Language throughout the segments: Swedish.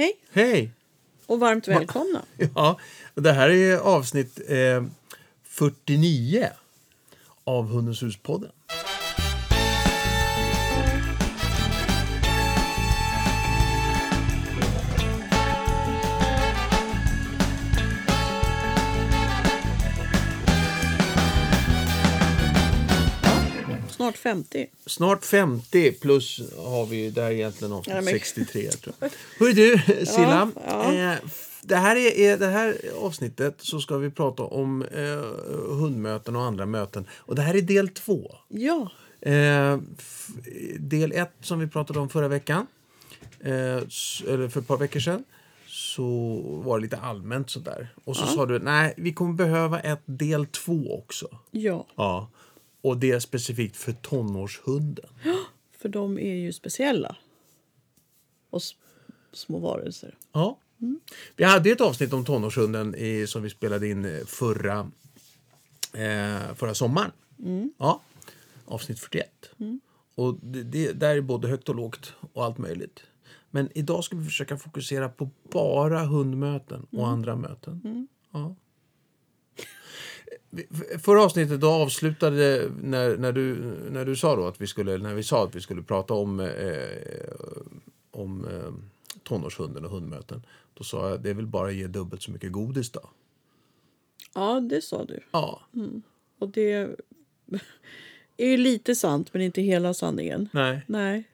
Hej Hej! och varmt välkomna. Ja, det här är avsnitt eh, 49 av Hundens hus-podden. 50. Snart 50 plus har vi där egentligen avsnitt Ja, men- 63. Tror jag. Hörru du, Silla. ja. Eh, f- det, här är, är, det här avsnittet så ska vi prata om eh, hundmöten och andra möten. Och det här är del två. Ja, Eh, del ett som vi pratade om förra veckan, eh, eller för ett par veckor sedan, så var det lite allmänt sådär. Och så sa du, nej, vi kommer behöva ett del två också. ja. Ja. Och det är specifikt för tonårshunden. För de är ju speciella. Och små varelser. Ja. Vi hade ett avsnitt om tonårshunden i, som vi spelade in eh, förra, eh, förra sommaren. Ja. Avsnitt 41. Och det, det, där är både högt och lågt och allt möjligt. Men idag ska vi försöka fokusera på bara hundmöten och andra möten. Ja. Förra avsnittet då avslutade när, när, du, när du sa då att vi skulle, när vi sa att vi skulle prata om, eh, om eh, tonårshunden och hundmöten. Då sa jag det är väl bara att ge dubbelt så mycket godis då. Ja, det sa du. Ja. Och det är ju lite sant, men inte hela sanningen. Nej. Nej.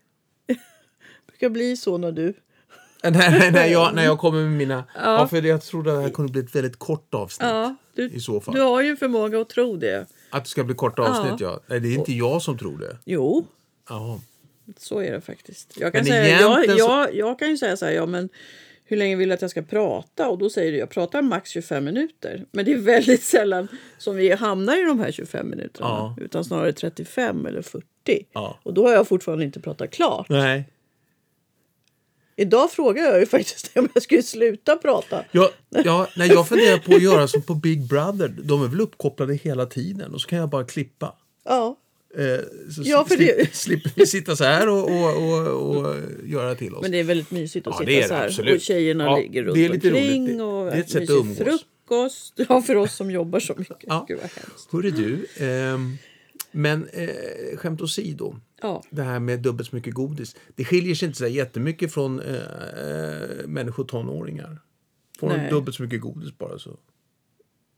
Det brukar bli så när du... när, när, jag, när jag kommer med mina... Ja. för jag trodde att det här kunde bli ett väldigt kort avsnitt. Ja, du, I så fall. du har ju en förmåga att tro det. Att det ska bli korta avsnitt, ja. Nej, det är inte jag som tror det. Jo, Jaha. så är det faktiskt. Jag kan, Men säga, jag, så- jag, jag kan ju säga så här, ja men hur länge vill du att jag ska prata? Och då säger du, jag pratar max 25 minuter. Men det är väldigt sällan som vi hamnar i de här 25 minuterna. Ja. Utan snarare 35 eller 40. Ja. Och då har jag fortfarande inte pratat klart. Nej. Idag frågar jag ju faktiskt om jag skulle sluta prata. Jag, ja, nej, jag funderar på att göra som på Big Brother. De är väl uppkopplade hela tiden och så kan jag bara klippa. Ja, Eh, så Ja, för slipper, det- slipper vi sitta så här och, och, och, och göra till oss. men det är väldigt mysigt att Ja, sitta det är det så här. absolut. Och tjejerna Ja, ligger runt det är lite omkring. roligt. Det- och det är ett sätt att umgås. frukost. Ja, för oss som jobbar så mycket. Ja. Gud vad hemskt. Hörru du, ehm, men eh, skämt åsido. Ja. Det här med dubbelt så mycket godis. Det skiljer sig inte så jättemycket från eh, eh, människor tonåringar. Får de Nej. dubbelt så mycket godis bara så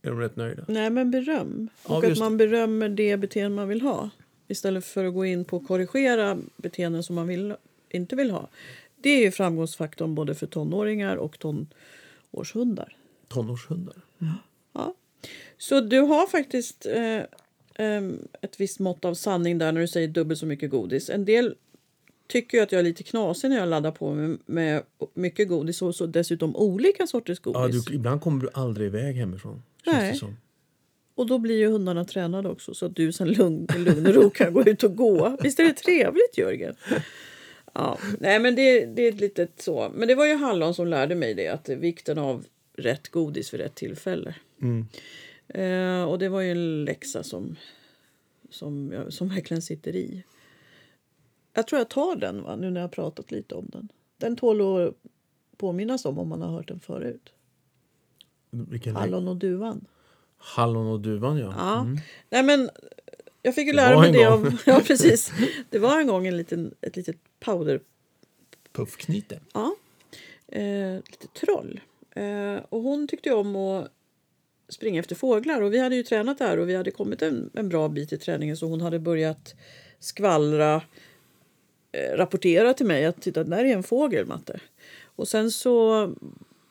är de rätt nöjda. Nej, men beröm. Ja, Och just att man berömmer det beteende man vill ha. Istället för att gå in på att korrigera beteenden som man vill, inte vill ha. Det är ju framgångsfaktorn både för tonåringar och tonårshundar. Tonårshundar. Ja. Så du har faktiskt eh, em, ett visst mått av sanning där när du säger dubbelt så mycket godis. En del tycker ju att jag är lite knasig när jag laddar på med, med mycket godis och så dessutom olika sorters godis. Ja, du, ibland kommer du aldrig iväg hemifrån. Nej. Och då blir ju hundarna tränade också så att du sen lugn, lugn och ro kan gå ut och gå. Visst är det trevligt Jörgen? Ja, nej men det, det är ett litet så. Men det var ju Hallon som lärde mig det att vikten av rätt godis vid rätt tillfälle. Eh, och det var ju en läxa som, som, jag, som verkligen sitter i. Jag tror jag tar den va, nu när jag har pratat lite om den. Den tål att påminnas om om man har hört den förut. Vilken Hallon och duvan. Hallon och duvan, ja. Ja. Nej, men jag fick ju lära mig det av... Ja, precis. Det var en gång en liten, ett litet powder... Puffknyte. Ja. Eh, lite troll. Eh, och hon tyckte om att springa efter fåglar. Och vi hade ju tränat där och vi hade kommit en, en bra bit i träningen så hon hade börjat skvallra eh, rapportera till mig att titta, där är en fågel, Matte. Och sen så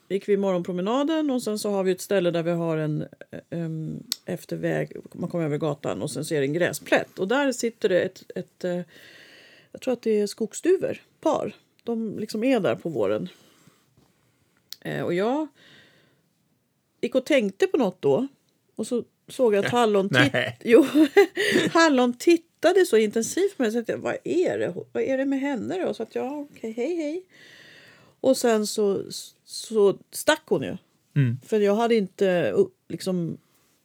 gick vi morgonpromenaden och sen så har vi ett ställe där vi har en um, efterväg, man kommer över gatan och sen ser det en gräsplätt och där sitter det ett, ett uh, jag tror att det är skogsduvor, par. De liksom är där på våren. Uh, och jag gick och tänkte på något då och så såg jag att Hallon, titt- jo, Hallon tittade så intensivt på mig. Så jag, vad är det? Vad är det med henne då? Så att jag, okej, hej, hej. Och sen så, så stack hon ju. Mm. För jag hade inte liksom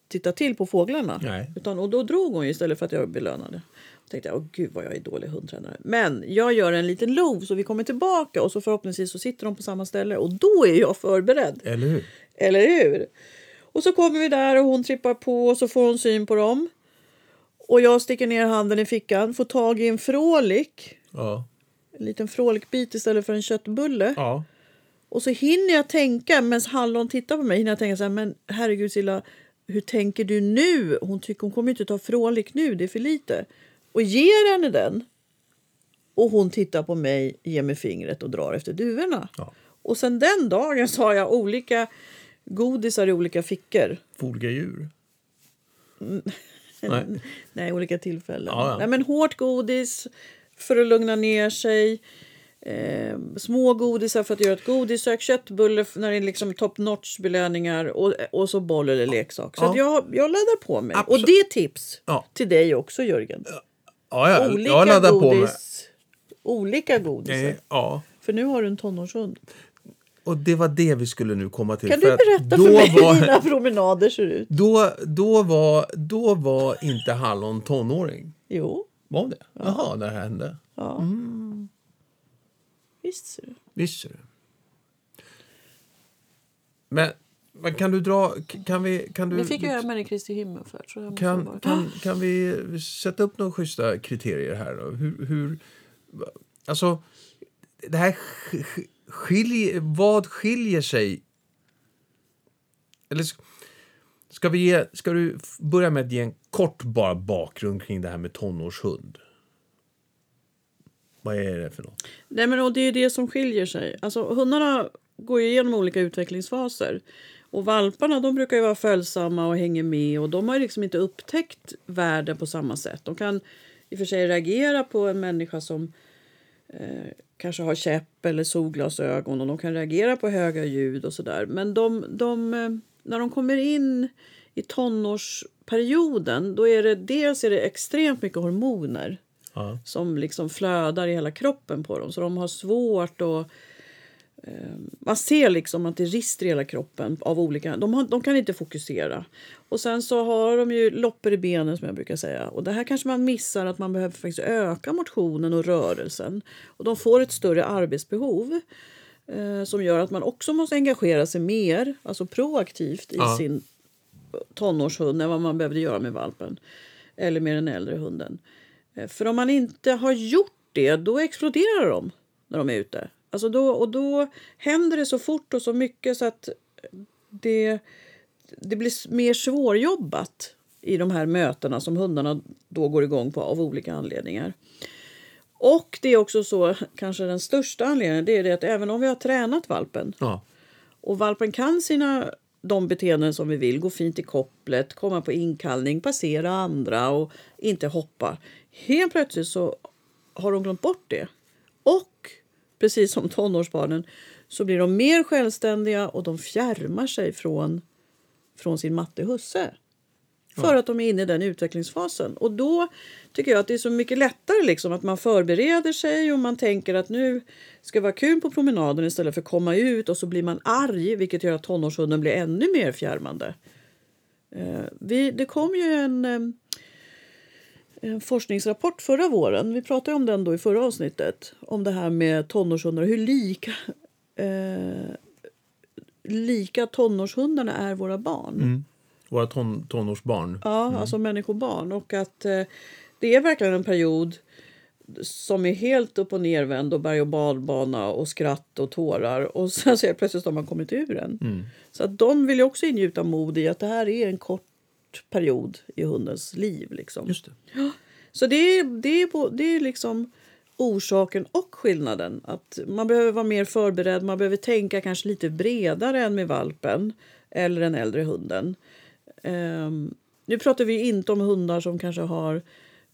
tittat till på fåglarna. Nej. Utan, och då drog hon ju istället för att jag belönade. tänkte jag, åh gud vad jag är dålig hundtränare. Men jag gör en liten lov så vi kommer tillbaka och så förhoppningsvis så sitter de på samma ställe och då är jag förberedd. Eller hur? Eller hur? Och så kommer vi där och hon trippar på och så får hon syn på dem. Och jag sticker ner handen i fickan, får tag i en frålik. Ja. En liten frålikbit istället för en köttbulle. Ja. Och så hinner jag tänka, medan Hallon tittar på mig, hinner jag tänka så här, men herregud Silla, hur tänker du nu? Hon tycker hon kommer inte ta frålik nu, det är för lite. Och ger henne den. Och hon tittar på mig, ger mig fingret och drar efter duvorna. Ja. Och sen den dagen så har jag olika godisar i olika fickor. För olika djur. Nej. Nej, olika tillfällen. Ja, ja. Nej, men hårt godis för att lugna ner sig. Eh, små godisar för att göra ett godissök. Köttbulle när det är liksom top notch belöningar. Och, och så boll eller leksak. Så Ja. jag, jag laddar på mig. Absolut. Och det är tips till dig också Jörgen. Ja, Olika jag laddar på mig. godis. Olika godisar. Eh, Ja. För nu har du en tonårshund. Och det var det vi skulle nu komma till. Kan för du berätta för mig hur var, dina promenader ser ut? Då, då, var, då var inte Hallon tonåring. Jo, Var det? Jaha, det här hände. ja. Visst ser du. Visst ser du. Men, men kan du dra... Kan vi... Kan du, Vi fick ju höra Mary Kristi himmelfärd. så det måste kan, kan, kan vi sätta upp några schyssta kriterier här då? Hur... hur alltså, det här skilj. Vad skiljer sig... Eller ska vi ge... Ska du börja med att ge en kort bara bakgrund kring det här med tonårshund? Vad är det för något? Nej, men och det är det som skiljer sig. Alltså, hundarna går ju igenom olika utvecklingsfaser. Och valparna de brukar ju vara följsamma och hänger med. Och De har liksom inte upptäckt världen på samma sätt. De kan i och för sig reagera på en människa som eh, kanske har käpp eller solglasögon. Och de kan reagera på höga ljud och sådär. Men de, de, eh, när de kommer in i tonårsperioden då är det dels är det extremt mycket hormoner Ja. som liksom flödar i hela kroppen på dem. Så de har svårt att... Eh, man ser liksom att det rister i hela kroppen av olika... De, har, de kan inte fokusera. Och sen så har de ju loppor i benen som jag brukar säga. Och det här kanske man missar att man behöver faktiskt öka motionen och rörelsen. Och de får ett större arbetsbehov. Eh, som gör att man också måste engagera sig mer, alltså proaktivt i Ja. sin tonårshund än vad man behövde göra med valpen. Eller med den äldre hunden. Eh, För om man inte har gjort det, då exploderar de när de är ute. Alltså då, och då händer det så fort och så mycket så att det, det blir mer svårjobbat i de här mötena som hundarna då går igång på av olika anledningar. Och det är också så, kanske den största anledningen, det är det att även om vi har tränat valpen Ja. och valpen kan sina de beteenden som vi vill, gå fint i kopplet, komma på inkallning, passera andra och inte hoppa. Helt plötsligt så har de glömt bort det. Och precis som tonårsbarnen så blir de mer självständiga och de fjärmar sig från, från sin matte husse. För att de är inne i den utvecklingsfasen. Och då tycker jag att det är så mycket lättare liksom att man förbereder sig och man tänker att nu ska det vara kul på promenaden istället för att komma ut och så blir man arg vilket gör att tonårshunden blir ännu mer fjärmande. Eh, vi, det kom ju en, eh, en forskningsrapport förra våren. Vi pratade om den då i förra avsnittet. Om det här med tonårshundar hur lika, eh, lika tonårshundarna är våra barn. Våra ton, tonårsbarn. Ja, alltså människobarn. Och att eh, det är verkligen en period som är helt upp och nervänd och berg och badbana och skratt och tårar. Och sen så plötsligt har man kommit ur den. Så att de vill ju också ingjuta mod i att det här är en kort period i hundens liv. Liksom. Just det. Så det är, det, är det är liksom orsaken och skillnaden. Att man behöver vara mer förberedd, man behöver tänka kanske lite bredare än med valpen eller den äldre hunden. Ehm, nu pratar vi inte om hundar som kanske har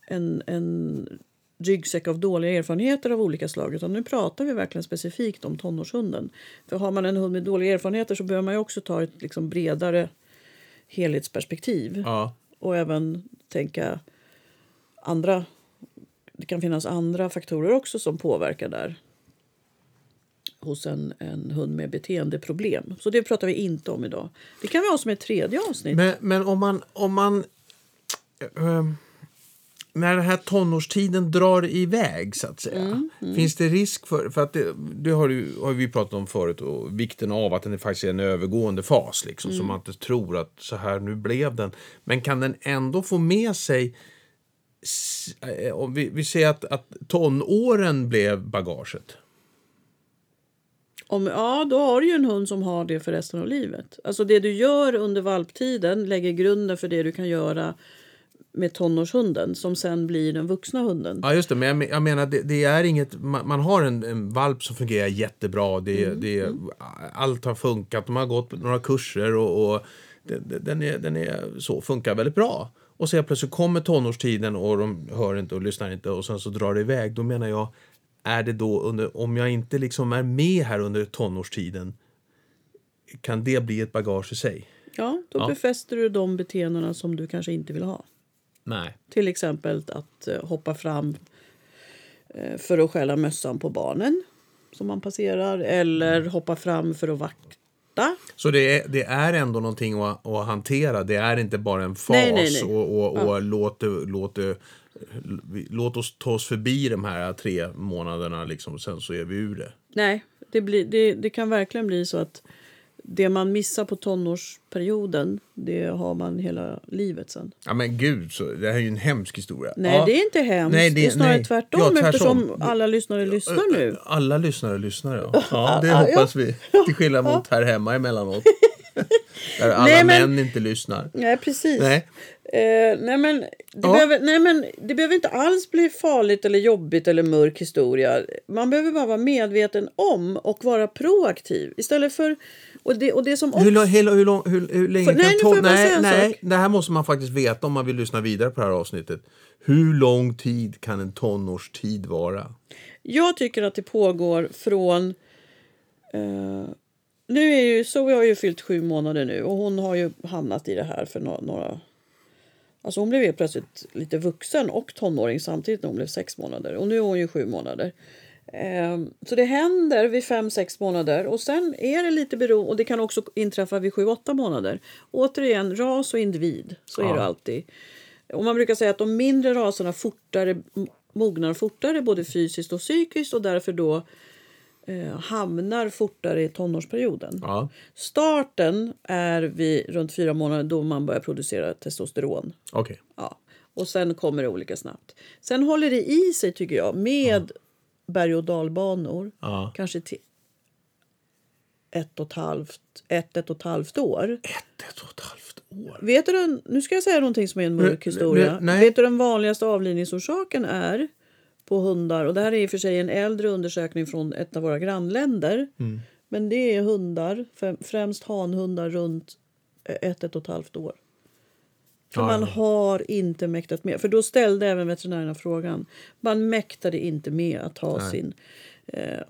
en, en ryggsäck av dåliga erfarenheter av olika slag utan nu pratar vi verkligen specifikt om tonårshunden. För har man en hund med dåliga erfarenheter så behöver man också ta ett liksom bredare helhetsperspektiv Ja. och även tänka andra... Det kan finnas andra faktorer också som påverkar där hos en, en hund med beteendeproblem. Så det pratar vi inte om idag. Det kan vi ha som ett tredje avsnitt. Men, men om man... Om man ehm, när den här tonårstiden drar iväg så att säga. Mm, Finns det risk för, för att det, det har, ju, har vi pratat om förut och vikten av att den är faktiskt är en övergående fas liksom. Mm. Så man inte tror att så här nu blev den. Men kan den ändå få med sig eh, om vi, vi säger att, att tonåren blev bagaget. Om, ja, då har du ju en hund som har det för resten av livet. Alltså det du gör under valptiden lägger grunden för det du kan göra med tonårshunden som sen blir den vuxna hunden. Ja, just det. Men jag, men- jag menar, det, det är inget... Man, man har en, en valp som fungerar jättebra. Det, Mm, det, Allt har funkat. De har gått några kurser och, och det, den, är, den är så, funkar väldigt bra. Och så plötsligt kommer tonårstiden och de hör inte och lyssnar inte och sen så drar det iväg. Då menar jag, är det då under, om jag inte liksom är med här under tonårstiden, kan det bli ett bagage i sig? Ja, då Ja. befäster du de beteendena som du kanske inte vill ha. Nej. Till exempel att eh, hoppa fram eh, för att stjäla mössan på barnen som man passerar eller hoppa fram för att vakta. Så det är, det är ändå någonting att, att hantera. Det är inte bara en fas Nej, nej, nej. och, och, och låt, det- låt, det- låt oss ta oss förbi de här tre månaderna liksom, sen så är vi ur det. Nej, det, blir, det, det kan verkligen bli så att det man missar på tonårsperioden det har man hela livet sen. Ja men gud, så, det här är ju en hemsk historia. Nej, ja. det är inte hemskt. Nej, det, det- är snarare nej. tvärtom, Ja, tvärtom. eftersom alla lyssnare lyssnar nu. Alla lyssnare lyssnar, ja. ja det Ja, hoppas vi. Till skillnad mot här hemma emellanåt. Där alla Nej, men- män inte lyssnar. Nej, precis. Nej. Eh, nej, men det Ja. behöver, nej, men det behöver inte alls bli farligt eller jobbigt eller mörk historia. Man behöver bara vara medveten om och vara proaktiv. Istället för... Och det, och det som Hur, lång- hur, hur, lång- hur, hur länge nej, kan nej, säga en nej, sak. det här måste man faktiskt veta om man vill lyssna vidare på det här avsnittet. Hur lång tid kan en tonårstid vara? Jag tycker att det pågår från... Eh, nu är ju Zoe har ju fyllt sju månader nu och hon har ju hamnat i det här för några... några alltså hon blev ju plötsligt lite vuxen och tonåring samtidigt när hon blev sex månader. Och nu är hon ju sju månader. Eh, så det händer vid fem, sex månader och sen är det lite beroende. Och det kan också inträffa vid sju, åtta månader. Återigen, ras och individ. Så är Ja. det alltid. Och man brukar säga att de mindre raserna fortare mognar fortare både fysiskt och psykiskt och därför då eh, hamnar fortare i tonårsperioden. Ja, Starten är vid runt fyra månader då man börjar producera testosteron. okej. Ja. Och sen kommer det olika snabbt. Sen håller det i sig tycker jag med berg och dalbanor. Ja. Kanske till ett och ett halvt, ett, ett och ett halvt år. Ett, ett och ett halvt år. Vet du den, nu ska jag säga någonting som är en mörk historia. Vet du den vanligaste avlivningsorsaken är på hundar? Och det här är i och för sig en äldre undersökning från ett av våra grannländer. Mm. Men det är hundar, främ- främst hanhundar runt ett, ett och ett halvt år. För man har inte mäktat med. För då ställde även veterinärerna frågan. Man mäktade inte med att ta Nej. sin... Eh,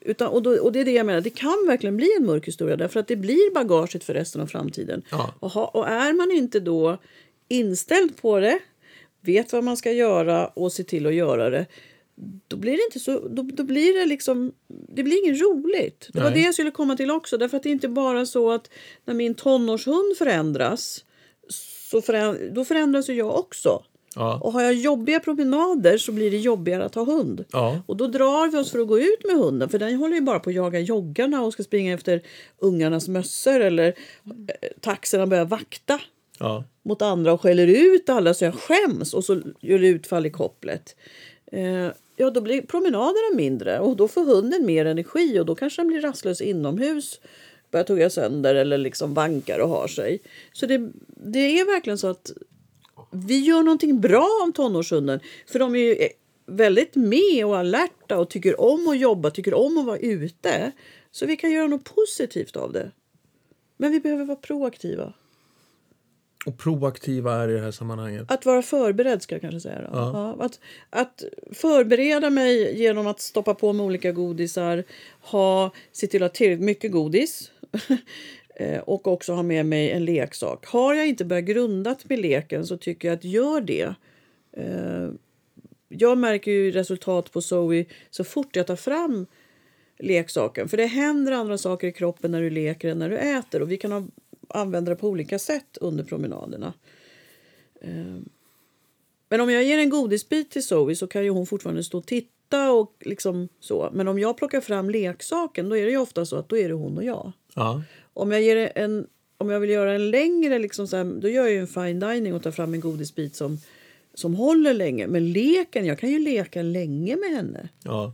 utan, och, då, och det är det jag menar. Det kan verkligen bli en mörk historia. Därför att det blir bagaget för resten av framtiden. Ja. Och, ha, och är man inte då inställd på det, vet vad man ska göra och ser till att göra det. Då blir det inte så, då, då blir det liksom, det blir inget roligt. Det var Nej. det jag skulle komma till också. Därför att det är inte bara så att när min tonårshund förändras så föränd, då förändras ju jag också. Ja. Och har jag jobbiga promenader så blir det jobbigare att ha hund. Ja. Och då drar vi oss för att gå ut med hunden för den håller ju bara på att jaga joggarna och ska springa efter ungarnas mössor eller eh, taxerna börjar vakta Ja. mot andra och skäller ut alla så jag skäms och så gör det utfall i kopplet. Eh, ja, då blir promenaderna mindre och då får hunden mer energi och då kanske den blir rastlös inomhus börjar tugga sönder eller liksom vankar och har sig. Så det, det är verkligen så att vi gör någonting bra om tonårshunden. För de är ju eh, väldigt med och alerta och tycker om att jobba, tycker om att vara ute. Så vi kan göra något positivt av det. Men vi behöver vara proaktiva. Och proaktiva är i det här sammanhanget. Att vara förberedd ska jag kanske säga. Ja. Ja, att, att förbereda mig genom att stoppa på med olika godisar. Ha, se till att ha tillräckligt mycket godis. Eh, och också ha med mig en leksak. Har jag inte börjat grundat med leken så tycker jag att gör det. Eh, jag märker ju resultat på Zoe så fort jag tar fram leksaken. För det händer andra saker i kroppen när du leker än när du äter. Och vi kan ha, använda det på olika sätt under promenaderna. Men om jag ger en godisbit till Zoe så kan ju hon fortfarande stå och titta och liksom så. Men om jag plockar fram leksaken då är det ju ofta så att då är det hon och jag. Ja. Om jag, ger en, om jag vill göra en längre, liksom så här, då gör jag en fine dining och tar fram en godisbit som, som håller länge. Men leken, jag kan ju leka länge med henne. Ja.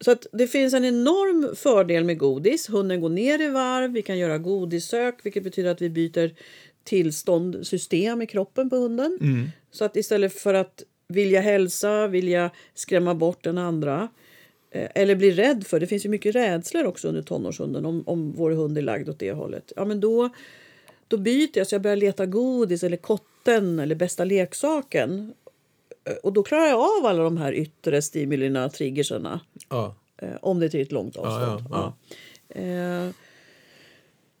Så att det finns en enorm fördel med godis. Hunden går ner i varv, vi kan göra godissök vilket betyder att vi byter tillstånd, system i kroppen på hunden. Så att istället för att vilja hälsa, vilja skrämma bort den andra eh, eller bli rädd för, det finns ju mycket rädslor också under tonårshunden om, om vår hund är lagd åt det hållet. Ja men då, då byter jag så jag börjar leta godis eller kotten eller bästa leksaken. Och då klarar jag av alla de här yttre stimulierna, triggerserna. Ja. Eh, om det är till ett långt avstånd. ja, Ja. Eh,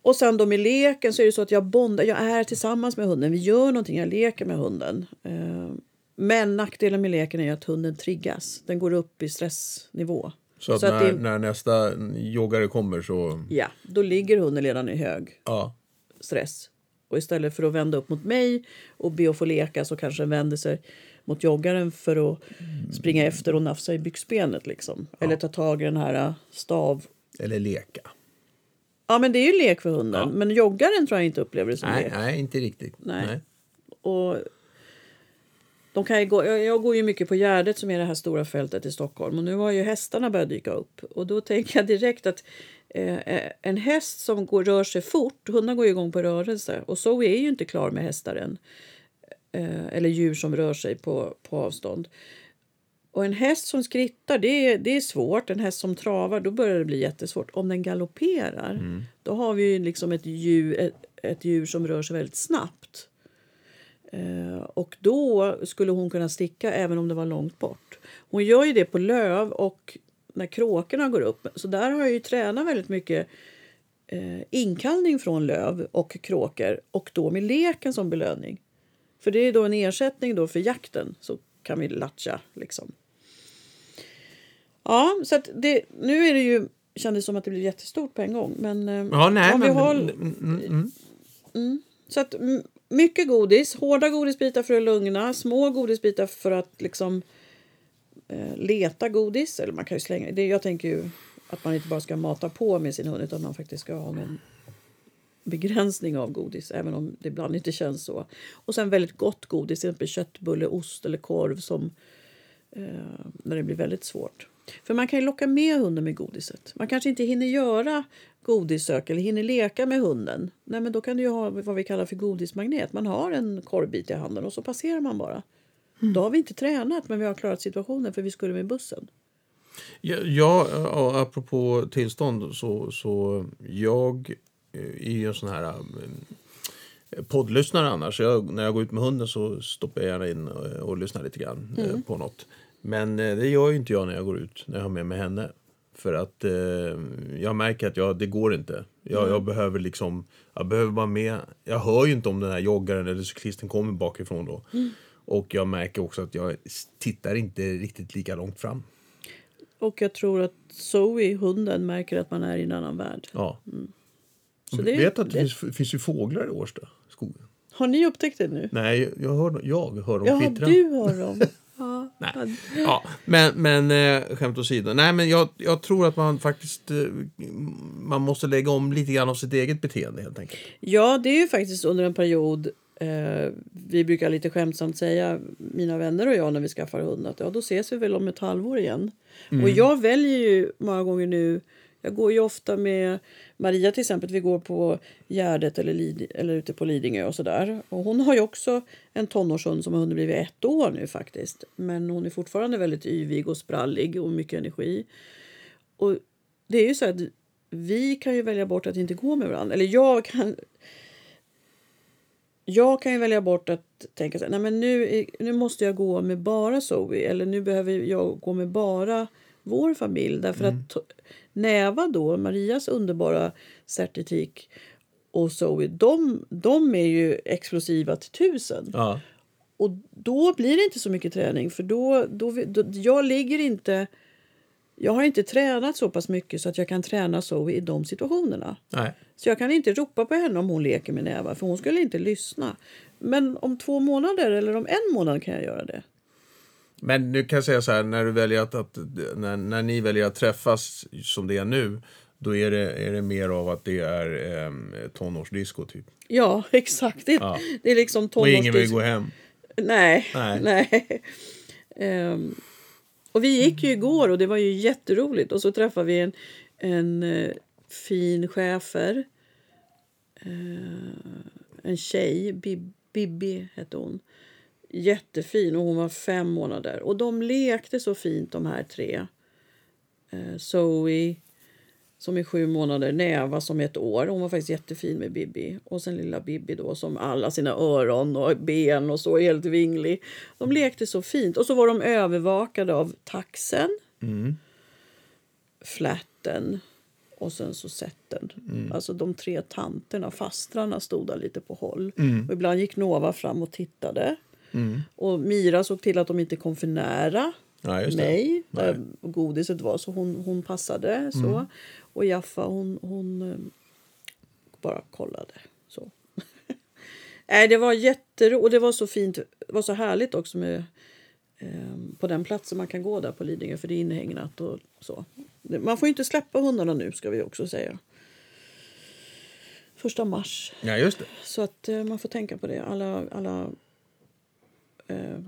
och sen då med leken så är det så att jag bondar, jag är tillsammans med hunden. Vi gör någonting, jag leker med hunden. Eh, men nackdelen med leken är att hunden triggas. Den går upp i stressnivå. Så att, Så att när, det- när nästa joggare kommer så... Ja, då ligger hunden redan i hög Ja. stress. Och istället för att vända upp mot mig och be att få leka så kanske den vänder sig mot joggaren för att springa efter och nafsa i byxbenet. Liksom. Eller ta tag i den här äh, stav Eller leka. Ja, men det är ju lek för hunden. Men joggaren tror jag inte upplever det som Nej, lek. nej, inte riktigt. Nej. Och de kan ju gå, jag, går ju mycket på Gärdet som är det här stora fältet i Stockholm. Och nu har ju hästarna börjat dyka upp. Och då tänker jag direkt att eh, en häst som går, rör sig fort, hundar går ju igång på rörelse. Och så är ju inte klar med hästar än. Eh, eller djur som rör sig på, på avstånd. Och en häst som skrittar, det är, det är svårt. En häst som travar, då börjar det bli jättesvårt. Om den galopperar, då har vi ju liksom ett djur, ett, ett djur som rör sig väldigt snabbt. Eh, och då skulle hon kunna sticka även om det var långt bort. Hon gör ju det på löv och när kråkorna går upp. Så där har jag ju tränat väldigt mycket eh, inkallning från löv och kråkor och då med leken som belöning. För det är då en ersättning då för jakten. Så kan vi latcha liksom. Ja, så att det, nu är det ju kändes som att det blev jättestort på en gång. Men, eh, Ja, nej, om vi men... har, mm, mm, mm. så att mycket godis, hårda godisbitar för att lugna, små godisbitar för att liksom eh, leta godis. Eller man kan ju slänga det. Jag tänker ju att man inte bara ska mata på med sin hund utan man faktiskt ska ha någon begränsning av godis, även om det ibland inte känns så. Och sen väldigt gott godis, till exempel köttbulle, ost eller korv som eh, när det blir väldigt svårt. För man kan ju locka med hunden med godiset. Man kanske inte hinner göra godissök eller hinner leka med hunden. Nej, men då kan du ju ha vad vi kallar för godismagnet. Man har en korvbit i handen och så passerar man bara. Då har vi inte tränat, men vi har klarat situationen för vi skulle med bussen. Ja, ja, apropå tillstånd så, så jag är ju en sån här eh, poddlyssnare annars. Jag, när jag går ut med hunden så stoppar jag gärna in och, och lyssnar lite grann eh, på något. Men eh, det gör ju inte jag när jag går ut, när jag har med mig henne. För att eh, jag märker att jag, det går inte. Jag, jag behöver liksom, jag behöver vara med. Jag hör ju inte om den här joggaren eller cyklisten kommer bakifrån då. Och jag märker också att jag tittar inte riktigt lika långt fram. Och jag tror att Zoe, hunden, märker att man är i en annan värld. Ja. Så det, vet att det, det, finns, finns ju fåglar i Årsta skogen. har ni upptäckt det nu? Nej, jag hör, jag hör dem Jaha, kvittra. du har dem. ja. Nej. Ja, men, men eh, skämt åsido. Nej, men jag, jag tror att man faktiskt eh, man måste lägga om lite grann av sitt eget beteende helt enkelt. Ja, det är ju faktiskt under en period eh, vi brukar lite skämtsamt säga, mina vänner och jag, när vi skaffar hund att ja, då ses vi väl om ett halvår igen. Och jag väljer ju många gånger nu, jag går ju ofta med Maria till exempel, vi går på Gärdet eller, Lid, eller ute på Lidingö och sådär. Och hon har ju också en tonårshund som har hunnit blivit ett år nu faktiskt. Men hon är fortfarande väldigt yvig och sprallig och mycket energi. Och det är ju så att vi kan ju välja bort att inte gå med varandra. Eller jag kan jag kan ju välja bort att tänka så här, nej men nu, nu måste jag gå med bara Zoe eller nu behöver jag gå med bara vår familj. Därför att to- Näva då, Marias underbara certitik och Zoe, de, de är ju explosiva till tusen. Ja. Och då blir det inte så mycket träning för då, då, då jag ligger inte jag har inte tränat så pass mycket så att jag kan träna Zoe i de situationerna. Nej. Så jag kan inte ropa på henne om hon leker med nävar för hon skulle inte lyssna. men om två månader eller om en månad kan jag göra det. Men nu kan jag säga så här, när, du väljer att, att, när, när ni väljer att träffas som det är nu, då är det, är det mer av att det är eh, tonårsdisco typ. Ja, exakt. Det, Ja. det är liksom Och ingen vill tonårsdisco. gå hem. Nej. Nej. nej. Ehm, och vi gick ju igår och det var ju jätteroligt. Och så träffade vi en, en eh, fin chefer. Eh, en tjej, Bib, Bibi hette hon. Jättefin och hon var fem månader. Och de lekte så fint de här tre. Eh, Zoe som är sju månader, Neva som är ett år. Hon var faktiskt jättefin med Bibi. Och sen lilla Bibi då som alla sina öron och ben och så helt vinglig. De lekte så fint. Och så var de övervakade av taxen, Mm. flatten och sen så setten. Alltså de tre tanterna, fastrarna stod där lite på håll. Och ibland gick Nova fram och tittade. Mm. Och Mira såg till att de inte kom för nära Ja, mig där Nej. godiset var. Så hon, hon passade. så. Och Jaffa hon, hon eh, bara kollade. Så. Nej, det var jätteroligt. Och det var så fint. Det var så härligt också med eh, på den platsen man kan gå där på Lidingö för det är inhägnat och så. Man får ju inte släppa hundarna nu ska vi också säga. Första mars. Ja, just det. Så att eh, man får tänka på det. Alla, alla eh,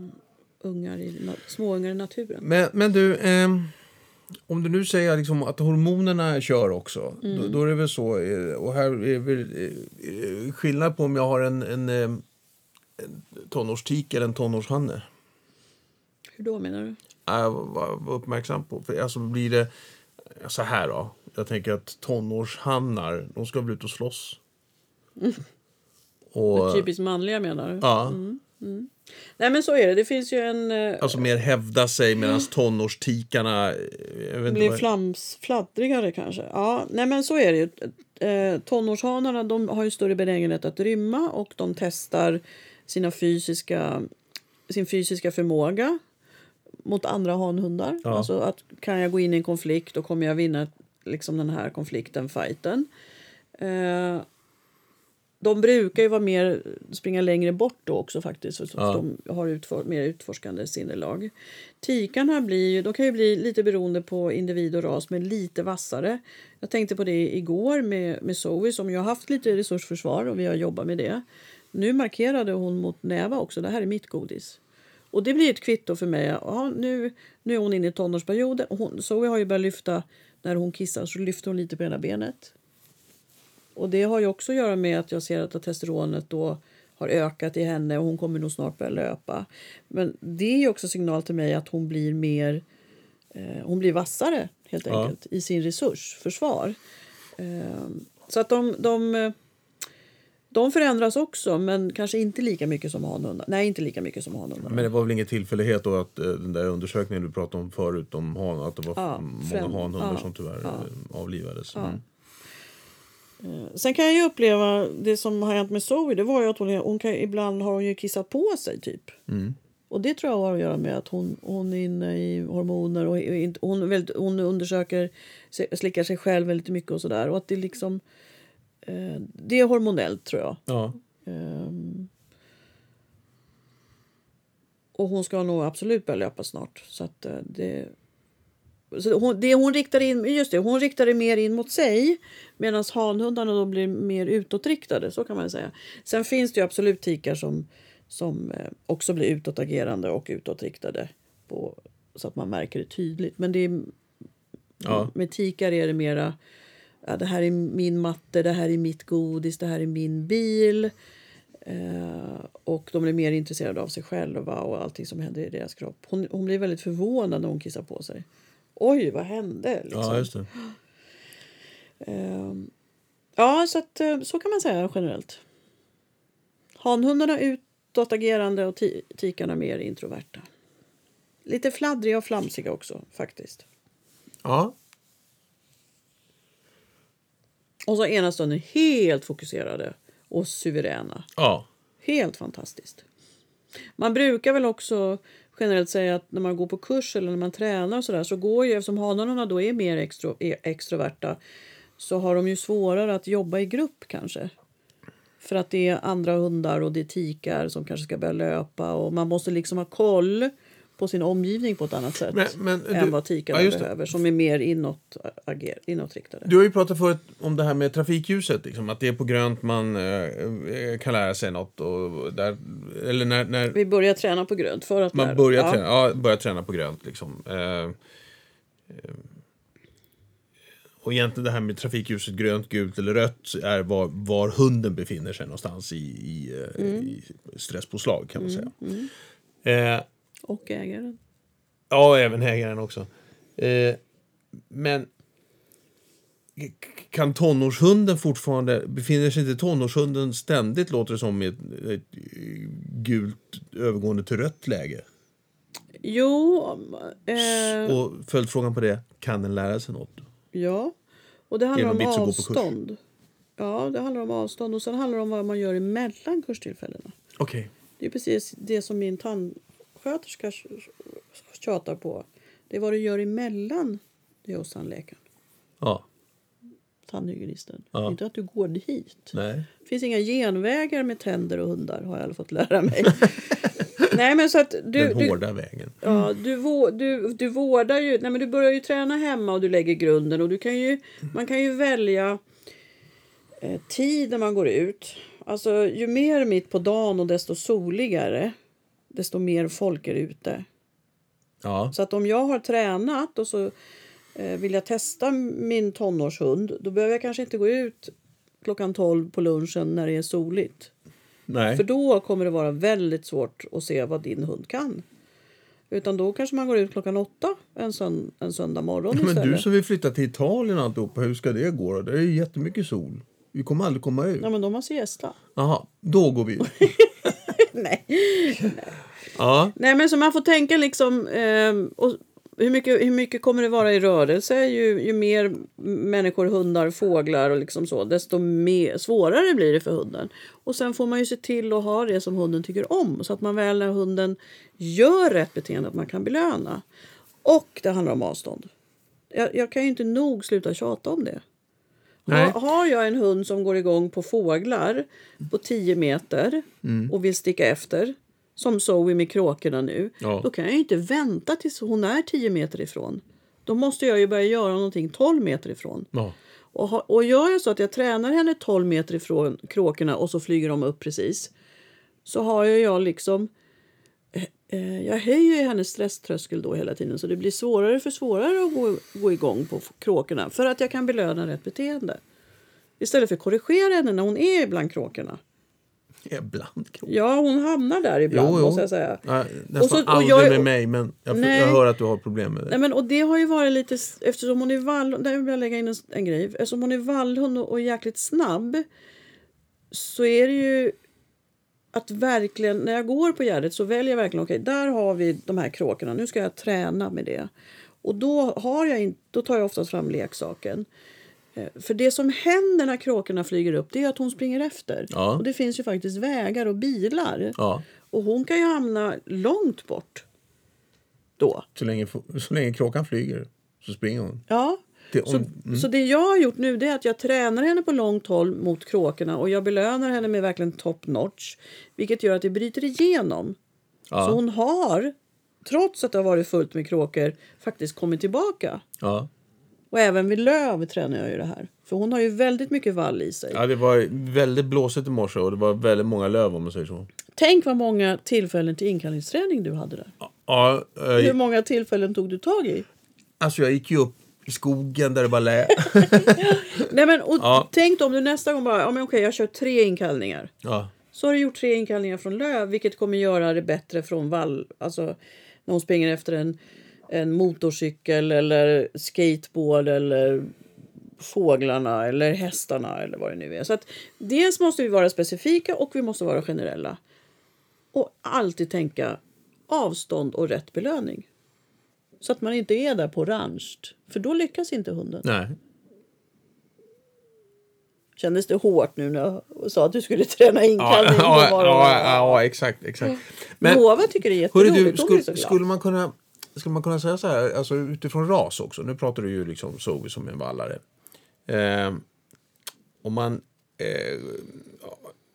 ungar i, småungar i naturen. Men, men du, ehm, om du nu säger liksom att hormonerna kör också, Mm. då, då är det väl så, eh, och här är väl eh, skillnad på om jag har en, en, eh, en tonårstik eller en tonårshanne. Hur då menar du? Äh, var, var uppmärksam på. För alltså blir det så här då. Jag tänker att tonårshannar, de ska väl ut och slåss. Och, Typiskt manliga menar du? ja, Nej men så är det. Det finns ju en... Eh, alltså mer hävda sig medan tonårstikarna... eh, blir vad- flams, fladdrigare kanske. Ja, nej men så är det ju. Eh, tonårshanarna de har ju större benägenhet att rymma och de testar sina fysiska, sin fysiska förmåga mot andra hanhundar. Ja. Alltså att kan jag gå in i en konflikt och kommer jag vinna liksom den här konflikten, fighten. Eh, de brukar ju vara mer, springa längre bort då också faktiskt. För Ja. De har utfor, mer utforskande sinnelag. Tikarna blir de kan ju bli lite beroende på individ och ras men lite vassare. Jag tänkte på det igår med, med Zoe som ju har haft lite resursförsvar och vi har jobbat med det. Nu markerade hon mot Näva också, det här är mitt godis. Och det blir ett kvitto för mig. Ja, nu, nu är hon inne i tonårsperioden. Hon, Zoe har ju börjat lyfta, när hon kissar så lyfter hon lite på ena benet. Och det har ju också att göra med att jag ser att testosteronet då har ökat i henne och hon kommer nog snart börja löpa. Men det är också signal till mig att hon blir mer eh, hon blir vassare helt Ja. enkelt i sin resursförsvar. Eh, så att de, de, de förändras också men kanske inte lika mycket som hanhundar. Nej, inte lika mycket som hanhundar. Men det var väl ingen tillfällighet då att eh, den där undersökningen du pratade om förut om han, att det var Ja, många hanhundar ja, som tyvärr eh, avlivades. Mm. Sen kan jag ju uppleva det som har hänt med Zoe. Det var ju att hon, hon kan, ibland har hon ju kissat på sig typ. Mm. Och det tror jag har att göra med att hon, hon är inne i hormoner och hon, väldigt, hon undersöker, slickar sig själv väldigt mycket och sådär. Och att det liksom, eh, det är hormonellt tror jag. Ja. Ehm. och hon ska nog absolut börja löpa snart. Så att eh, det... Så hon, det hon riktar in, just det, hon riktar det mer in mot sig medan hanhundarna då blir mer utåtriktade. Så kan man säga. Sen finns det ju absolut tikar som, som eh, också blir utåtagerande och utåtriktade på, så att man märker det tydligt. Men det är, Ja. med tikar är det mera ja, det här är min matte, det här är mitt godis, det här är min bil. Eh, och de är mer intresserade av sig själva och allting som händer i deras kropp. Hon, hon blir väldigt förvånad när hon kissar på sig. Oj, vad hände? Liksom. ja, just det. Eh, ja, så, att, eh, så kan man säga generellt. Hanhundarna utåtagerande och ti- tikarna mer introverta. Lite fladdriga och flamsiga också faktiskt. Ja. Och så ena stunden helt fokuserade och suveräna. Ja. Helt fantastiskt. Man brukar väl också generellt säga att när man går på kurs eller när man tränar och så där så går ju, eftersom hanarna då är mer extro, är extroverta så har de ju svårare att jobba i grupp kanske. För att det är andra hundar och det är tikar som kanske ska börja löpa och man måste liksom ha koll på sin omgivning på ett annat sätt Men- men än du- vad tikarna ja, behöver som är mer inåt, ager, inåtriktade. Du har ju pratat förut om det här med trafikljuset, liksom, att det är på grönt man eh, kan lära sig något. Och där, eller när, när Vi börjar träna på grönt för att man lära- börjar, ja. träna, ja, börjar träna på grönt. Liksom. Eh, eh, och egentligen det här med trafikljuset grönt, gult eller rött är var, var hunden befinner sig någonstans i, i, eh, Mm. i stresspåslag kan man säga. Eh, Och ägaren. Ja, även ägaren också. Eh, men kan tonårshunden fortfarande... Befinner sig inte tonårshunden ständigt, låter det som, i ett, ett gult övergående till rött läge? Jo, eh, Och följdfrågan på det, kan den lära sig något? ja. Och det handlar om avstånd. Ja, det handlar om avstånd och sen handlar det om vad man gör emellan kurstillfällena. Okej. Det är precis det som min tandsköterska tjatar på. Det är vad du gör emellan det hos tandläkaren, Ja. tandhygienisten. Ja. Inte att du går dit. Nej. Det finns inga genvägar med tänder och hundar har jag fått lära mig. Nej men så att du, Den du, hårda vägen. Ja, du, du, du vårdar ju... Nej, men du börjar ju träna hemma och du lägger grunden. Och du kan ju, man kan ju välja eh, tid när man går ut. Alltså, ju mer mitt på dagen och desto soligare, desto mer folk är ute. Ja. Så att om jag har tränat och så eh, vill jag testa min tonårshund då behöver jag kanske inte gå ut klockan 12 på lunchen när det är soligt. Nej. För då kommer det vara väldigt svårt att se vad din hund kan. Utan då kanske man går ut klockan åtta en, sönd- en söndag morgon Men istället. du som vill flytta till Italien alltihopa, hur ska det gå då? Det är ju jättemycket sol. Vi kommer aldrig komma ut. Ja men de har siesta. Jaha, då går vi ut. Nej. Ja. Nej men så man får tänka liksom. ehm, och hur, mycket, hur mycket kommer det vara i rörelse? Ju, ju mer människor, hundar, fåglar och liksom så. Desto mer, svårare blir det för hunden. Och sen får man ju se till att ha det som hunden tycker om. Så att man väl när hunden gör rätt beteende att man kan belöna. Och det handlar om avstånd. Jag, jag kan ju inte nog sluta tjata om det. Nej. Har, jag en hund som går igång på fåglar på 10 meter Mm. och vill sticka efter, som Zoe med kråkorna nu, Ja. då kan jag inte vänta tills hon är 10 meter ifrån. Då måste jag ju börja göra någonting 12 meter ifrån. ja. Och, ha, och gör jag så att jag tränar henne 12 meter ifrån kråkorna och så flyger de upp precis, så har jag liksom jag höjer ju hennes stresströskel då hela tiden så det blir svårare för svårare att gå, gå igång på kråkorna för att jag kan belöna rätt beteende. Istället för att korrigera henne när hon är bland kråkorna. Ibland krok. Ja, hon hamnar där ibland Jo, jo. måste jag säga. Ja, Och nästan så- och aldrig jag- med mig, men jag, jag hör att du har problem med det. Nej, men, och det har ju varit lite, eftersom hon är vall, där vill jag lägga in en, en grej. Eftersom hon är vallhund och, och jäkligt snabb så är det ju att verkligen, när jag går på Gärdet så väljer jag verkligen, okej där har vi de här kråkorna, nu ska jag träna med det. Och då, har jag in, då tar jag oftast fram leksaken. Eh, För det som händer när kråkorna flyger upp det är att hon springer efter. Ja. Och det finns ju faktiskt vägar och bilar. Ja, Och hon kan ju hamna långt bort då. så länge, så länge kråkan flyger så springer hon. Ja. Det, Så, om, så det jag har gjort nu det är att jag tränar henne på långt håll mot kråkorna och jag belönar henne med verkligen top notch. Vilket gör att det bryter igenom. ja, Så hon har, trots att det har varit fullt med kråkor, faktiskt kommit tillbaka. ja. Och även vid löv tränar jag ju det här. För hon har ju väldigt mycket vall i sig. ja, det var väldigt blåsigt i morse och det var väldigt många löv om man säger så. Tänk vad många tillfällen till inkallningsträning du hade där. Ja, Hur eh, många tillfällen tog du tag i? alltså jag gick ju upp i skogen där det bara lät. Nej, men, och Ja. Tänk om du nästa gång bara, ja, men okej, jag kör tre inkallningar. Ja, Så har du gjort tre inkallningar från löv, vilket kommer göra det bättre från vall. Alltså när hon springer efter en, en motorcykel eller skateboard eller fåglarna eller hästarna eller vad det nu är. Så att dels måste vi vara specifika och vi måste vara generella. Och alltid tänka avstånd och rätt belöning. Så att man inte är där på orange. För då lyckas inte hunden. nej. Kändes det hårt nu när jag sa att du skulle träna Ja, inkallning? ja, det- ja, ja, exakt, exakt. Men, Nova tycker det är hörru jätteroligt. du, skulle, skulle, man kunna, skulle man kunna säga så här, alltså utifrån ras också, nu pratar du ju liksom Zoe som en vallare. Eh, om man, eh,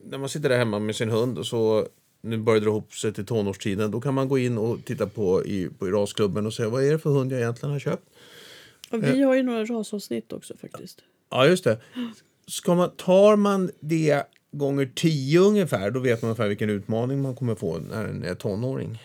när man sitter där hemma med sin hund och så nu börjar dra ihop sig till tonårstiden. Då kan man gå in och titta på i, på i rasklubben och säga vad är det för hund jag egentligen har köpt. Och vi har ju några rasavsnitt också faktiskt. Ja, just det. Ska man, tar man det gånger tio ungefär, då vet man ungefär vilken utmaning man kommer få när den är tonåring.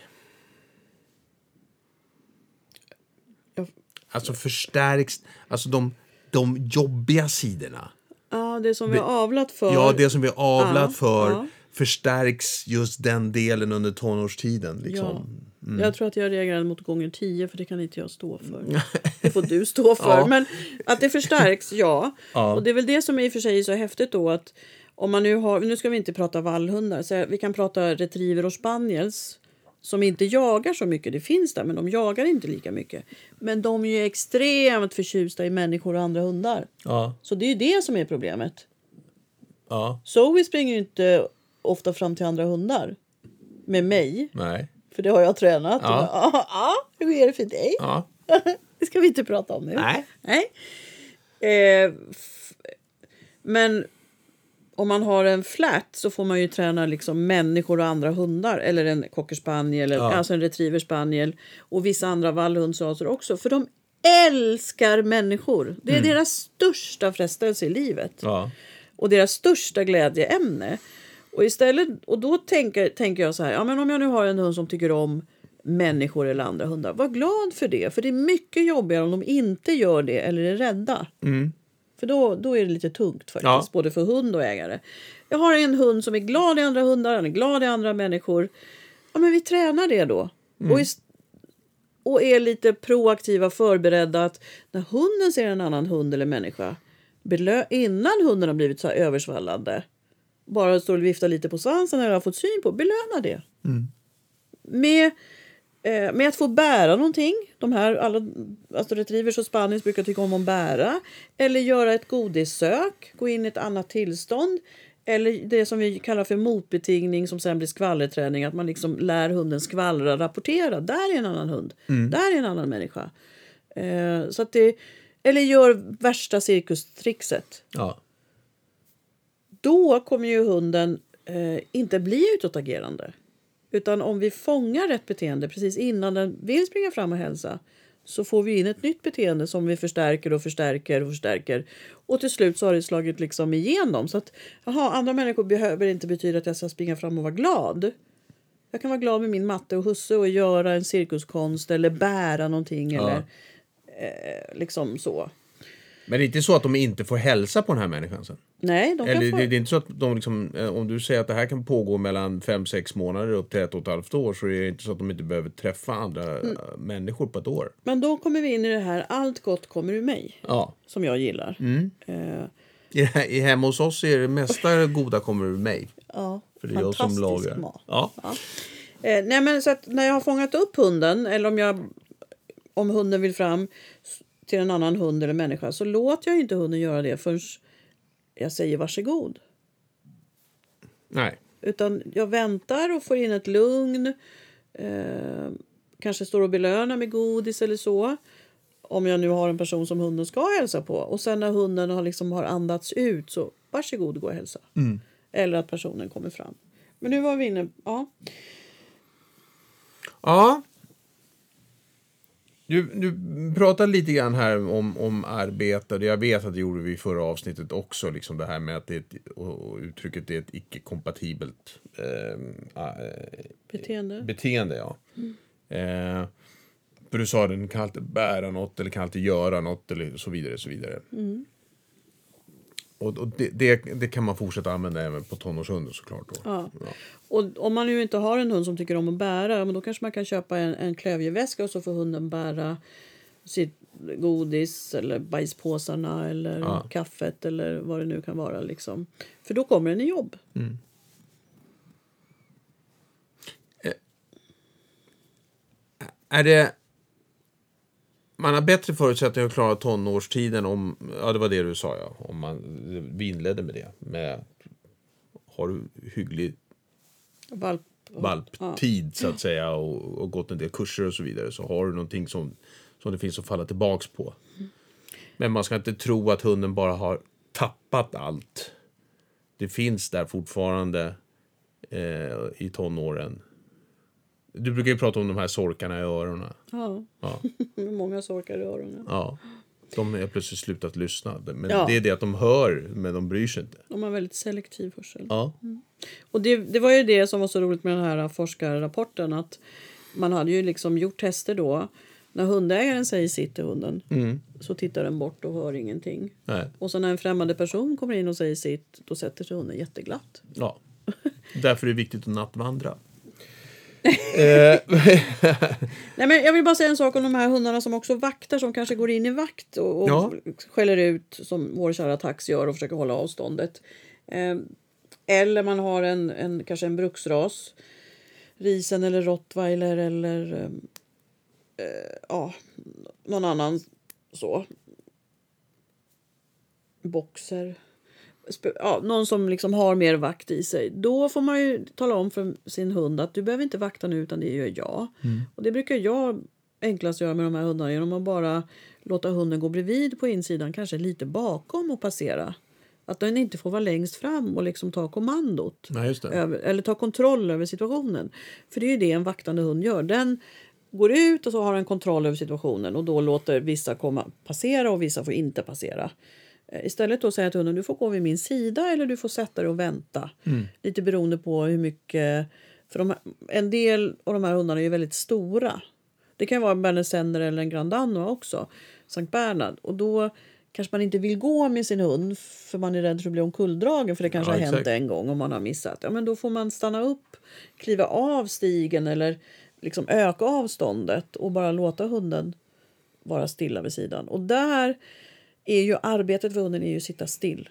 Ja. Alltså förstärks, alltså de, de jobbiga sidorna. Ja, det som vi har avlat för. Ja, det som vi har avlat Ja, för ja. Förstärks just den delen under tonårstiden. Ja. Liksom. Jag tror att jag reagerade mot gånger 10 för det kan inte jag stå för. Det får du stå för. Ja. Men att det förstärks, ja. Ja. Och det är väl det som i och för sig är så häftigt då att om man nu har, nu ska vi inte prata vallhundar, så vi kan prata retriever och spaniels som inte jagar så mycket. Det finns där, men de jagar inte lika mycket. Men de är extremt förtjusta i människor och andra hundar. Ja, Så det är ju det som är problemet. ja, Zoe springer ju inte ofta fram till andra hundar med mig. nej, För det har jag tränat. Ja. Ja. Ja, ja, hur är det för dig? ja, Det ska vi inte prata om nu. nej. Nej. Eh, men om man har en flat så får man ju träna liksom människor och andra hundar. Eller en cocker spaniel, eller, Ja. alltså en retriever spaniel. Och vissa andra vallhundsraser också. För de älskar människor. Det är deras största frestelse i livet Ja, och deras största glädjeämne. Och, istället, och då tänker, tänker jag så här, ja, men om jag nu har en hund som tycker om människor eller andra hundar, var glad för det. För det är mycket jobbigare om de inte gör det eller är rädda. För då, då är det lite tungt faktiskt, Ja. både för hund och ägare. Jag har en hund som är glad i andra hundar, han är glad i andra människor. Ja, men vi tränar det då. Och, ist- och är lite proaktiva, förberedda att när hunden ser en annan hund eller människa innan hunden har blivit så översvallande bara står och viftar lite på svansen eller har fått syn på, belöna det. Med, eh, med att få bära någonting. De här, alla, alltså retrievers och spaniels brukar tycka om att bära. Eller göra ett godissök, gå in i ett annat tillstånd. Eller det som vi kallar för motbetingning som sen blir skvallerträning. Att man liksom lär hunden skvallra, rapportera. Där är en annan hund. Där är en annan människa. Eh, så att det, eller gör värsta cirkustrixet ja, då kommer ju hunden eh, inte bli utåtagerande. Utan om vi fångar rätt beteende precis innan den vill springa fram och hälsa så får vi in ett nytt beteende som vi förstärker och förstärker och förstärker. Och till slut så har det slagit liksom igenom. Så att aha, andra människor behöver inte betyda att jag ska springa fram och vara glad. Jag kan vara glad med min matte och husse och göra en cirkuskonst eller bära någonting eller eh, liksom så. Men det är inte så att de inte får hälsa på den här människan sen? Nej, de kan Eller få... det, det är inte så att de liksom, eh, om du säger att det här kan pågå mellan 5-6 månader upp till ett och ett halvt år så är det inte så att de inte behöver träffa andra Mm. eh, människor på ett år. Men då kommer vi in i det här allt gott kommer ur mig. Ja. som jag gillar. Mm. Eh, I, I hemma hos oss är det mesta goda kommer ur mig. ja, För det är jag som lagar. mat. Ja. Eh, nej, men så när jag har fångat upp hunden eller om, jag, om hunden vill fram till en annan hund eller människa så låter jag inte hunden göra det förrän jag säger varsågod. Nej. Utan jag väntar och får in ett lugn. Eh, kanske står och belönar med godis eller så. Om jag nu har en person som hunden ska hälsa på. Och sen när hunden har, liksom har andats ut så varsågod gå och hälsa. Eller att personen kommer fram. Men nu var vi inne... Ja. Ja. Du, du pratade lite grann här om, om arbete. Jag vet att det gjorde vi i förra avsnittet också. Liksom det här med att det är ett, uttrycket är ett icke-kompatibelt eh, eh, Beteende. beteende. Ja. Eh, för du sa att den kan alltid bära något eller kan alltid göra något eller så vidare. Så vidare. Och, och det, det, det kan man fortsätta använda även på tonårshunden såklart. Då. Ja. Och om man nu inte har en hund som tycker om att bära, men då kanske man kan köpa en, en klövjeväska och så får hunden bära sitt godis eller bajspåsarna eller Ja. kaffet eller vad det nu kan vara. Liksom. För då kommer den i jobb. Är det... Man har bättre förutsättningar att klara tonårstiden om... Ja, det var det du sa, ja. Om man, vi inledde med det. Med, har du hygglig Valp. valptid, så att säga, och, och gått en del kurser och så vidare, så har du någonting som, som det finns att falla tillbaks på. Men man ska inte tro att hunden bara har tappat allt det finns där fortfarande eh, i tonåren. Du brukar ju prata om de här sorkarna i öronen. Ja, Ja, många sorkar i öronen. ja. De har plötsligt slutat lyssna. Men Ja. det är det att de hör, men de bryr sig inte. De har väldigt selektiv hörsel. Ja, Och det, det var ju det som var så roligt med den här forskarrapporten att man hade ju liksom gjort tester då. När hundägaren säger sitt till hunden mm. så tittar den bort och hör ingenting. Nej. Och så när en främmande person kommer in och säger sitt då sätter sig hunden jätteglatt. ja. Därför är det viktigt att nattvandra. Eh, Nej, men jag vill bara säga en sak om de här hundarna som också vaktar som kanske går in i vakt och, och Ja. skäller ut som vår kära tax gör och försöker hålla avståndet. Eh, eller man har en, en, kanske en bruksras. Risen eller rottweiler eller eh, eh, ja, någon annan så. Boxer. Ja, någon som liksom har mer vakt i sig. Då får man ju tala om för sin hund att du behöver inte vakta nu utan det gör jag. Och det brukar jag enklast göra med de här hundarna genom att bara låta hunden gå bredvid på insidan, kanske lite bakom och passera. Att den inte får vara längst fram och liksom ta kommandot. nej. Över, eller ta kontroll över situationen. För det är ju det en vaktande hund gör. Den går ut och så har den kontroll över situationen och då låter vissa komma, passera och vissa får inte passera. Eh, Istället då säga till hunden du får gå vid min sida eller du får sätta dig och vänta. Lite beroende på hur mycket... För de en del av de här hundarna är ju väldigt stora. Det kan vara en Berner Senner eller en Grand Danois också. Sankt Bernhard. Och då kanske man inte vill gå med sin hund för man är rädd för att bli omkulldragen för det kanske Ja, har hänt en gång om man har missat. Ja, men då får man stanna upp, kliva av stigen eller liksom öka avståndet och bara låta hunden vara stilla vid sidan. Och där är ju arbetet för hunden är ju att sitta still.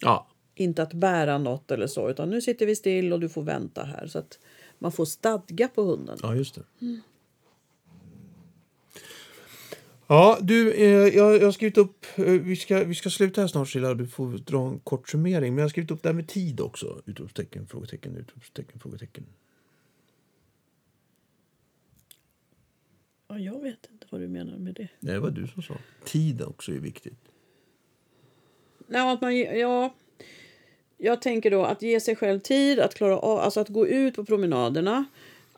Ja, Inte att bära något eller så, utan nu sitter vi still och du får vänta här. Så att man får stadga på hunden. ja just det. Ja, du, eh, jag, jag har skrivit upp... Eh, vi, ska, vi ska sluta här snart, Cilla. Du får dra en kort summering. Men jag har skrivit upp det här med tid också. Utropstecken, frågetecken, utropstecken, frågetecken. Ja, jag vet inte vad du menar med det. Nej, det var du som sa. Tid också är viktigt. Nej, att man, ja, jag tänker då att ge sig själv tid att klara av, alltså att gå ut på promenaderna.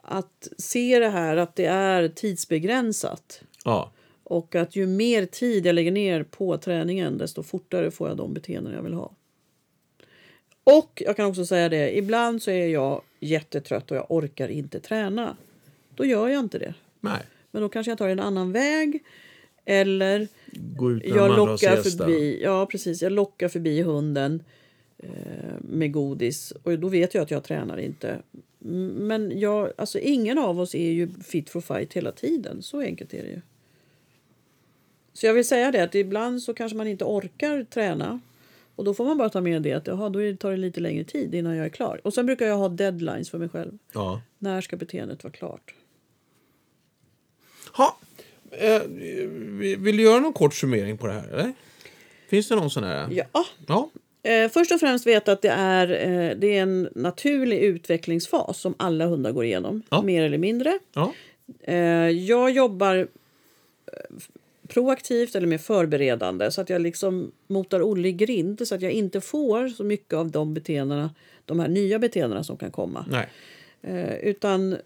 Att se det här att det är tidsbegränsat. Ja, Och att ju mer tid jag lägger ner på träningen desto fortare får jag de beteenden jag vill ha. Och jag kan också säga det, ibland så är jag jättetrött och jag orkar inte träna. Då gör jag inte det. nej. Men då kanske jag tar en annan väg. Eller Gå ut jag lockar förbi, ja, precis, jag lockar förbi hunden eh, med godis. Och då vet jag att jag tränar inte. Men jag, alltså, ingen av oss är ju fit for fight hela tiden. Så enkelt är det ju. Så jag vill säga det att ibland så kanske man inte orkar träna. Och då får man bara ta med det att jaha, då tar det lite längre tid innan jag är klar. Och sen brukar jag ha deadlines för mig själv. Ja. När ska beteendet vara klart? Ha. Eh, vill du göra någon kort summering på det här? Eller? Finns det någon sån här? Ja, Ja. Eh, först och främst veta att det är, eh, det är en naturlig utvecklingsfas som alla hundar går igenom, Ja. mer eller mindre. ja. Eh, jag jobbar eh, proaktivt eller mer förberedande så att jag liksom motar Olle i grind så att jag inte får så mycket av de beteendena, de här nya beteendena som kan komma. Nej. Eh, utan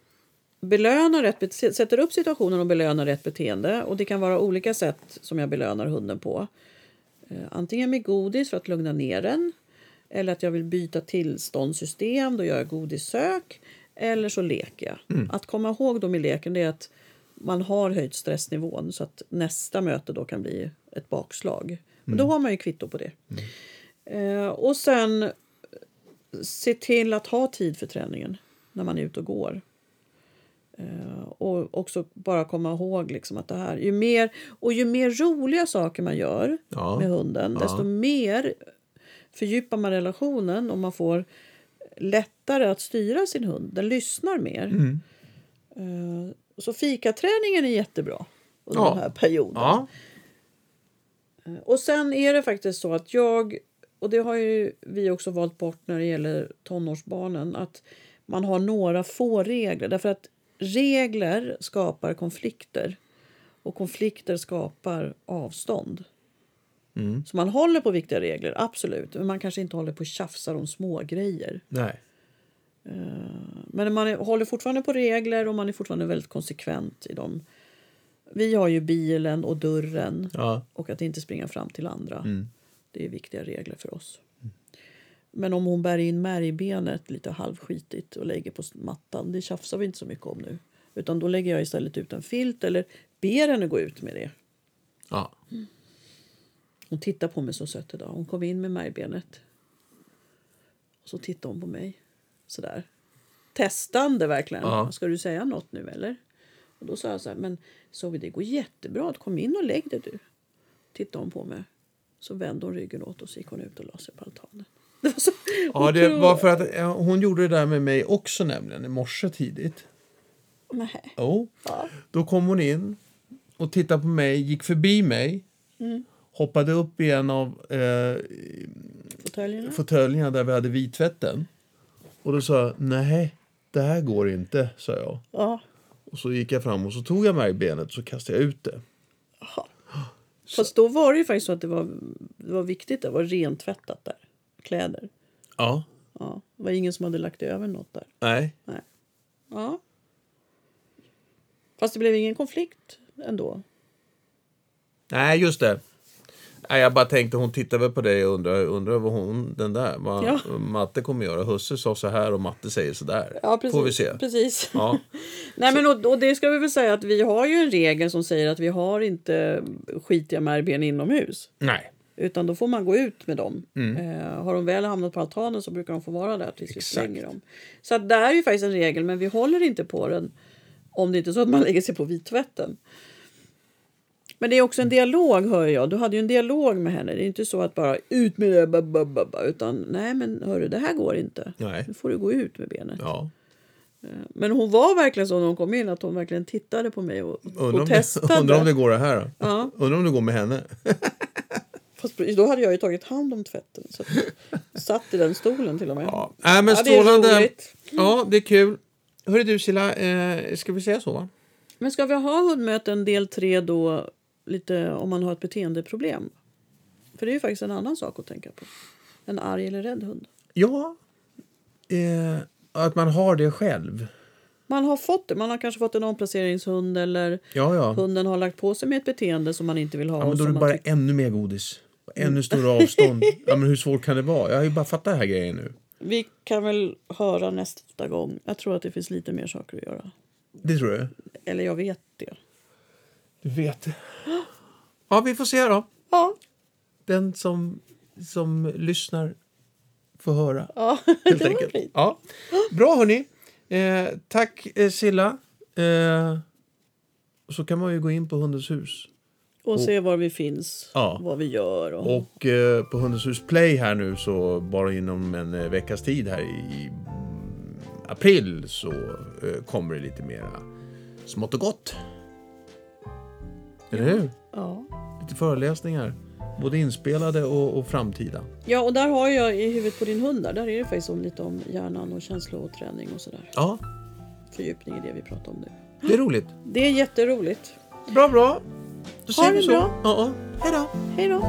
belönar rätt, sätter upp situationen och belönar rätt beteende. Och Det kan vara olika sätt som jag belönar hunden på. Eh, antingen med godis för att lugna ner den. Eller att jag vill byta tillståndssystem, då gör jag godissök. Eller så leker jag. Att komma ihåg då med leken är att man har höjt stressnivån så att nästa möte då kan bli ett bakslag. Men då har man ju kvitto på det. Eh, och sen se till att ha tid för träningen när man är ute och går. Eh, och också bara komma ihåg liksom att det här, ju mer, och ju mer roliga saker man gör Ja. med hunden, Ja. desto mer fördjupar man relationen och man får lättare att styra sin hund. Den lyssnar mer. Mm. Eh, så fikaträningen är jättebra under Ja. den här perioden. Ja. Och sen är det faktiskt så att jag, och det har ju vi också valt bort när det gäller tonårsbarnen, att man har några få regler. Därför att regler skapar konflikter och konflikter skapar avstånd. Så man håller på viktiga regler, absolut. Men man kanske inte håller på och tjafsar om små grejer. Nej. Men man håller fortfarande på regler och man är fortfarande väldigt konsekvent i dem. Vi har ju bilen och dörren Ja. och att inte springa fram till andra. Det är viktiga regler för oss. Men om hon bär in märgbenet lite halvskitigt och lägger på mattan, det tjafsar vi inte så mycket om nu. Utan då lägger jag istället ut en filt eller ber henne gå ut med det. Ja. Hon tittar på mig så sött idag. Hon kom in med märgbenet. Och så tittar hon på mig. Sådär. Testande verkligen. Ja. Ska du säga något nu eller? Och då sa jag så här, men Zoe det går jättebra. Kom in och lägg dig du. Tittade hon på mig. Så vände hon ryggen åt och så gick hon ut och la sig på altanen. Det var så Ja, det var för att ja, hon gjorde det där med mig också nämligen i morse tidigt. Nej. Jo. Ja. Då kom hon in och tittade på mig, gick förbi mig, hoppade upp i en av eh, Fåtöljerna. fåtöljerna där vi hade vittvätten. Och då sa jag, nej, det här går inte, sa jag. Ja. Och så gick jag fram och så tog jag märgbenet och så kastade jag ut det. Fast då var det ju faktiskt så att det var, det var viktigt. Det var rentvättat där. Kläder. Ja. Ja. Det var ingen som hade lagt över något där. Nej. Nej. Ja. Fast det blev ingen konflikt ändå. Nej, just det. Nej, jag bara tänkte, hon tittar väl på dig och undrar, undrar vad hon, den där, vad Ja. Matte kommer göra. Husse sa så här och Matte säger så där. Ja, precis. Får vi se. Precis. Ja. Nej, men och, och det ska vi väl säga att vi har ju en regel som säger att vi har inte skitiga märgben inomhus. Nej. Utan då får man gå ut med dem. Eh, har de väl hamnat på altanen så brukar de få vara där tills vi slänger dem. Så att det är ju faktiskt en regel men vi håller inte på den om det inte är så att man lägger sig på vittvätten. Men det är också en dialog hör jag. Du hade ju en dialog med henne. Det är inte så att bara ut med det, ba, ba, ba, ba, utan nej men hörru det här går inte. Nej. Nu får du gå ut med benet. Ja. Men hon var verkligen så när hon kom in att hon verkligen tittade på mig och, Undrar och testade. undrar om det går det här då? Ja. Undrar om det går med henne? Fast då hade jag ju tagit hand om tvätten. Så satt i den stolen till och med. Ja. Nej, men Ja, det är strålande. roligt. Ja, det är kul. Hörru du Silla, eh, ska vi säga så? va? Men ska vi ha hundmöten del tre då lite om man har ett beteendeproblem? För det är ju faktiskt en annan sak att tänka på. En arg eller rädd hund. Ja. Eh, att man har det själv. Man har fått det. Man har kanske fått en omplaceringshund eller Ja, ja. hunden har lagt på sig med ett beteende som man inte vill ha. ja men då är det bara ännu mer godis. Ännu större avstånd. ja, men hur svårt kan det vara? Jag har ju bara fattat det här grejen nu. Vi kan väl höra nästa gång. Jag tror att det finns lite mer saker att göra. Det tror jag. Eller jag vet det. Du vet det. Ja, vi får se då. Ja, Den som, som lyssnar får höra. ja Helt enkelt. fint. Ja. Bra hörni. Eh, tack eh, Silla. Eh, så kan man ju gå in på Hundens hus. Och se var vi finns, Ja. vad vi gör. Och... Och eh, på Hundens hus Play här nu så bara inom en eh, veckas tid här i april så eh, kommer det lite mera smått och gott. Eller hur? Ja. Lite föreläsningar. Både inspelade och, och framtida. ja, och där har jag i huvudet på din hund där, där är det faktiskt om, lite om hjärnan och känsloträning och sådär. Ja, Fördjupning i det vi pratar om nu. det är roligt. Det är jätteroligt. Bra, bra. Då Ha det så. bra. Ja, ja. Hej då. Hej då!